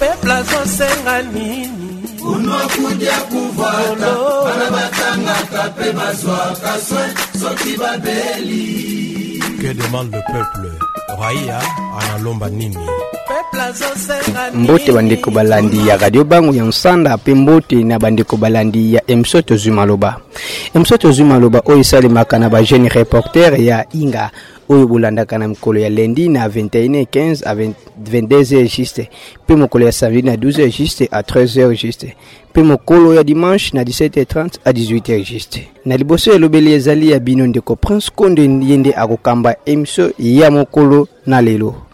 peuple azosenga nini unokuja kuvata bana batangaka mpe bazwaka soin soki babeli que demande le peuple raia analomba nini mbote bandeko balandi ya radio bango ya nsanda mpe mbote na bandeko balandi ya emso tozwi maloba emso tozwi maloba oyo esalemaka na bajeune reporter ya inga oyo bolandaka na mokolo ya lundi na 21h15 à 22h juste mpe mokolo ya samedi na 12h juste à 13h juste mpe mokolo ya dimanche na 17h30 à 18h juste na liboso elobeli ezali ya bino ndeko prince konde ye nde akokamba emisio ya mokolo na lelo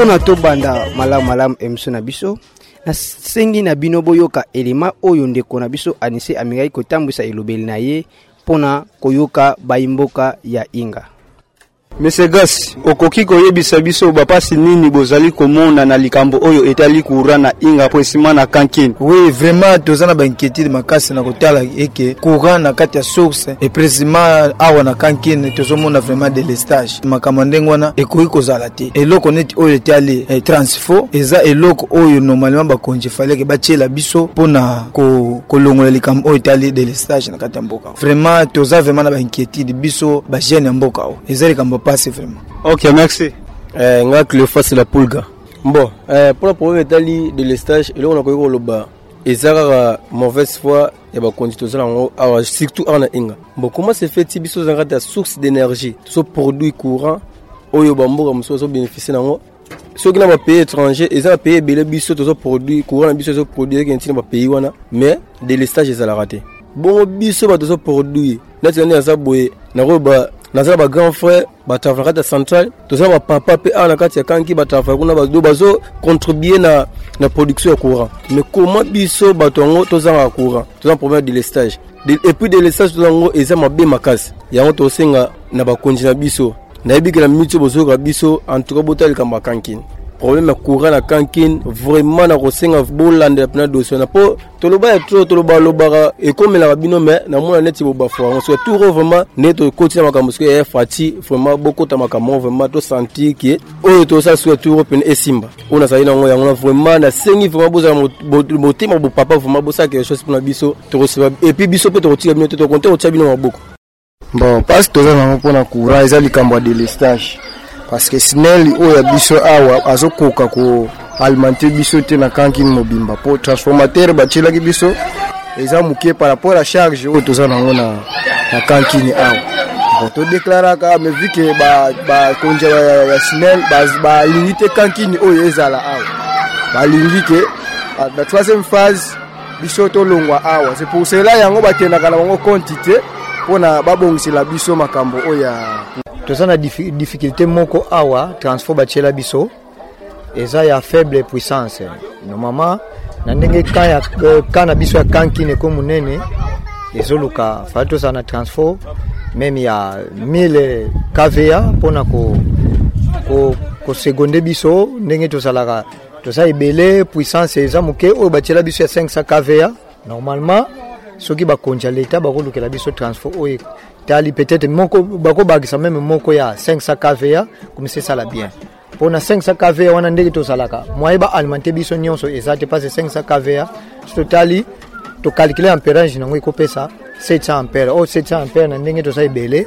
mpo na tobanda malamu malamu emission na biso nasengi na bino boyoka elema oyo ndeko na biso anise amekaki kotambwisa elobeli na ye mpo na koyoka baimboka ya inga monsieur gas Okoki koyebisa biso bapasi nini bozali komona na likambo oyo etali courant na Inga po esima na Kankin? Oui, vraiment toza na ba inquiétude makasi na kotala eke courant na kati ya source et précisément awa na Kankin tozomona vraiment delestage. Makambo ndenge wana ekoki kozala te. Eloko neti oyo etali eh, transfo eza eloko oyo normalement bakonzi faleke batiela biso pona ko, kolongola likambo oyo etali delestage na kati ya mboka. Vraiment toza vraiment na ba inquiétude biso ba jeune ya mboka o. Eza likambo pasi vraiment. OK, merci. Eh nga Cleophas la Pulga. Bon, eh pour le problème etali de l'estage eloko nakoki koloba eza kaka mauvaise foi ya bakonzi tozala yango awa surtout awa na inga bon comment se fait ti biso ozala kati ya source d'énergie tozoproduit courant oyo bamboka mosusu bazobénéficie na yango soki na bapays étranger eza bapays ebele biso tozo produit courant na biso ezoproduit ezaki ntina bapays wana mais delestage ezalaka te bongo biso bato tozoproduire neti nani aza boye nakoyeba naza na bagrand frère batravaya kati ya central toza na bapapa mpe awa na kati ya kanki batravaya kuna bado bazocontribue na, na production ya courant mais koma biso bato yango tozangaka courant toza na problème ya delestage epuis delestage toza yango eza mabe makasi yango tosenga na bakonzi na biso nayebi ke na miniti bozoyoka biso antuka botala likambo ya kankini problème ya courant na kankin vraiment nakosenga bolandela mpena dosi wana mpo toloba ya tro tolobalobaka ekomelaka bino me namona neti bobafua yango soki touro vraiment nde tokoti na makambo soki ya fati vraiment bokota makambo yango vraiment tosentir ke oyo tosala soki ya touro mpena esimba oyo nazali nango yango na vraiment nasengi vraiment bozala motema bopapa vraiment bosalaka ya chose mpona biso tokoseba epuis biso mpe tokotika bino te tokonte kotia bino maboko bon mpasi toza nango mpo na courant eza likambo ya delestage parce que snel oyo ya biso awa azokoka ko alimente biso te na kankini mobimba mpo transformateur batielaki biso eza moke par rapport ya charge oyo toza nango na, na kankini awa bon todeklaraka mais vu ke bakonzi ba, ya, ya snel balingi ba, te kankini oyo ezala awa balingi ke na troisième phase biso tolongwa awa c'est pour cela yango bakendaka na bango konti te mpo na babongisela biso makambo oyo ya toza na difficulté moko awa transport batyela biso eza ya faible puissance normalement na ndenge ka ya euh, ka na biso ya kankine ko monene ezoluka fali tozala na transport meme ya 1000 kva mpona ko, ko, kosegonde biso ndenge tozalaka toza ebele puissance eza moke oyo batiela biso ya 500 kva normalement soki bakonzi ya leta bakolukela biso transfo oyo etali peut-être moko bakobakisa meme moko ya 500 kva komisi esala bien mpo na 500 kva wana ndenge tozalaka moye baalimente biso nyonso eza te mpasi 500 kva so totali tokalkule amperage nango ekopesa 700 ampere oyo 700 ampere na ndenge toza ebele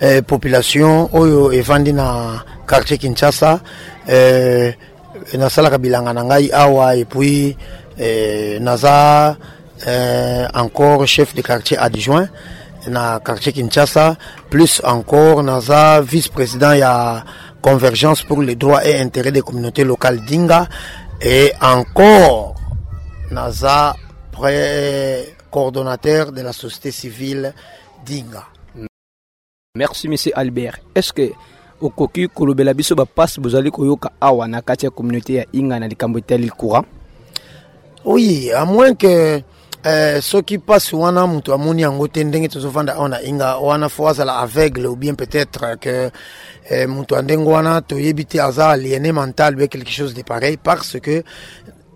eh, population oyo evandi na quartier kinshasa eh, nasalaka bilanga na ngai awa epuis eh, naza eh, encore chef de quartier adjoint na quartier kinshasa plus encore naza vice président ya convergence pour les droits et intérêts des communautés locales dinga et encore naza pré coordonnateur de la société civile dinga merci monsieur albert est ce que okoki kolobela biso bapasi bozali koyoka awa na kati ya communauté ya inga na likambo etali courant oui à moins que eh, soki mpasi wana moto amoni yango te ndenge tozofanda awa na inga wana fo azala aveugle ou bien peut-être que eh, moto ya ndenge wana toyebi te aza aliene mental be quelque chose de pareil parce que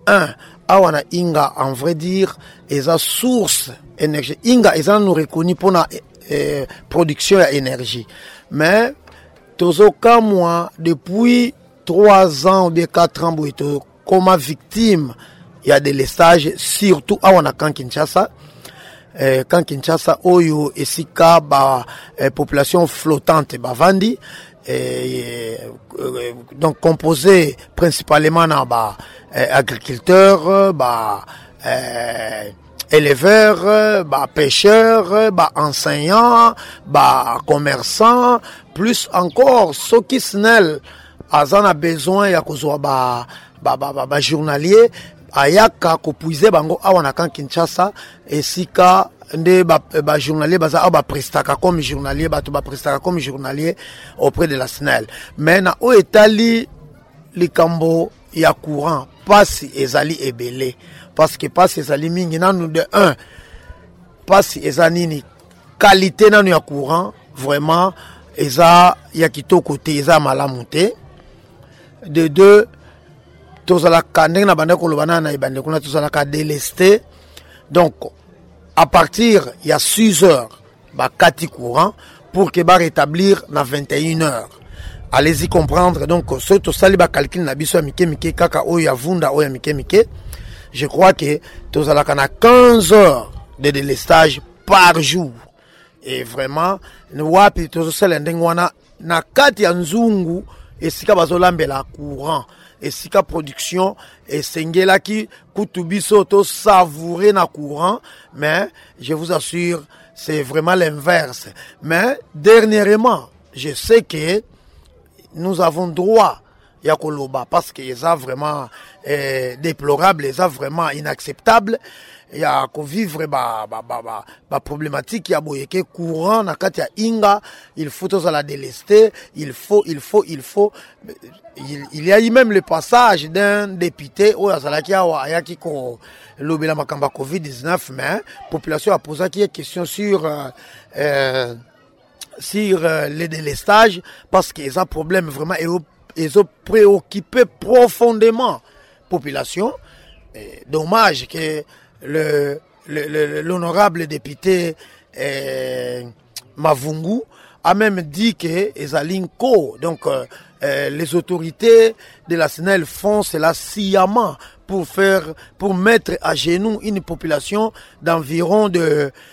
un awa na inga en vrai dire eza source énergie inga eza nanu reconnu mpona eh, eh, production ya énergie mais tozokamwa depuis 3 ans ou bien 4 ans boye tokoma victime ya delestage surtout awa na camp kinshasa eh, camp kinshasa oyo esika ba eh, population flottante bavandi Et, euh, donc composé principalement na ba euh, agriculteurs, ba euh, éleveurs, ba pêcheurs, ba enseignants, ba commerçants, plus encore ceux qui snell azana besoin ya kozwa ba ba, ba, ba, ba journalier ayaka kopuize bango awa na kan kinshasa esika nde bajournalier ba baza awa baprestaka comme journalier bato baprestaka comme journalier auprès de la snel mais na oyo etali likambo ya courant mpasi ezali ebele parce que mpasi ezali mingi nanu de 1 mpasi eza nini qualité nanu ya courant vraiment eza ya kitoko te eza ya malamu te de deux tozalaka ndenge na banda koloba na na ebande kuna tozalaka deleste donc à partir ya 6 heures bakati courant pour que barétablir na 21 heures allez-y comprendre donc soki tosali bacalcule na biso ya mike mike kaka oyo ya vunda oyo ya mike mike je crois que tozalaka na 15 heures de délestage par jour e vraiment wapi tozosala ndenge wana na kati ya nzungu esika bazolambela courant esika production esengelaki kutu biso tosavoure na courant mais je vous assure c'est vraiment l'inverse mais dernièrement je sais que nous avons droit ya koloba parce que eza vraiment eh, déplorable eza vraiment inacceptable ya kovivre baproblématique ba, ba, ba, ba ya boyeke courant na kati ya inga il faut tozala délesté il faut il faut il faut il, il y a eu même le passage d'un député oyo azalaki awa ayaki kolobela makambo ya covid-19 mais population apozaki ye question sur euh, euh, sur euh, les délestages parce qu'ils a problème vraiment et ils ont préoccupé profondément population. dommage que le, l'honorable député eh, Mavungu a même dit que Ezalinko, donc euh, euh, les autorités de la SNEL font cela sciemment pour faire, pour mettre à genoux une population d'environ de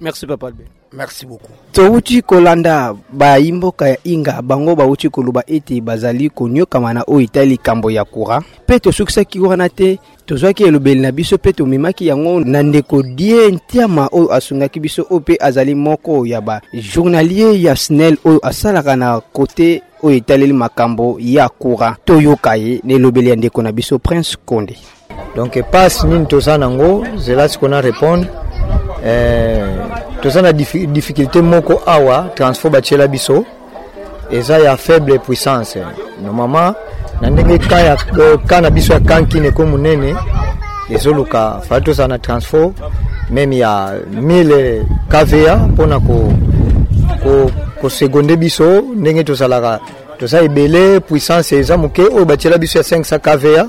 merci papa albert merci beaucoup towuti kolanda bayi mboka ya inga bango bawuti koloba ete bazali konyokama na oyo etali likambo ya kura mpe tosukisaki wana te tozwaki elobeli na biso mpe tomemaki yango na ndeko die ntiama oyo asungaki biso oyo mpe azali moko ya ba journalier ya snel oyo asalaka na kote oyo etaleli makambo ya kura toyoka ye na elobeli ya ndeko na biso prince conde donc passe nini toza nango zela siko na répondre eh, toza na difficulté moko awa transport batyela biso eza ya faible puissance normalement na ndenge ka ya ka na biso ya kankine eko monene ezoluka fali tozala na transport meme ya 1000 kva mpona ko, ko, kosegonde biso ndenge tozalaka toza ebele puissance eza moke oyo batyela biso ya 500 kva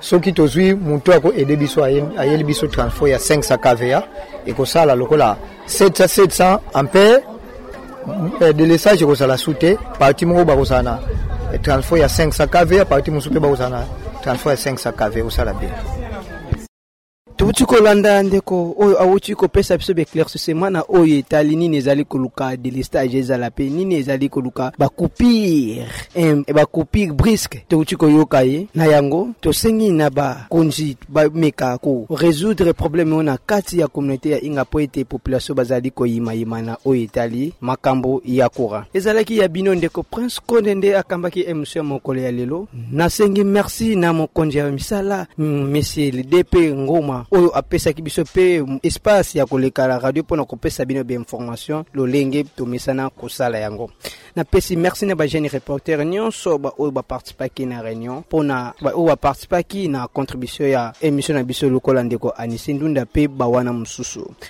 soki tozwi moto ako aide biso ayeli biso transport ya 500 kva ekosala lokola 700 700 ampere eh, delesage ekozala su te parti moko bakozala na eh, transport ya 500 kva parti mosusu mpe bakozala na transport ya 500 kva ekosala bien touti kolanda ndeko oyo awuti kopesa biso baeclaircissement na oyo etali nini ezali koluka delestage ezala mpe nini ezali koluka bacoupire bacoupire briske touti koyoka ye na yango tosengi na bakonzi bameka koresoudre probleme oyo na kati ya communauté ya inga mpo ete population bazali koyimayima na oyo etali makambo ya courant ezalaki ya bino ndeko prince konde nde akambaki emission mokolo ya lelo nasengi merci na mokonzi ya misala mm, monsieur ldp ngoma oyo apesaki biso mpe espace ya koleka la radio mpo na kopesa bino bainformation lolenge tomesana kosala yango napesi merci na bajeune reporter nyonso baoyo baparticipaki na réunion mpo na baoyo baparticipaki na contribution ya émission na biso lokola ndeko anisi ndunda mpe bawana mosusu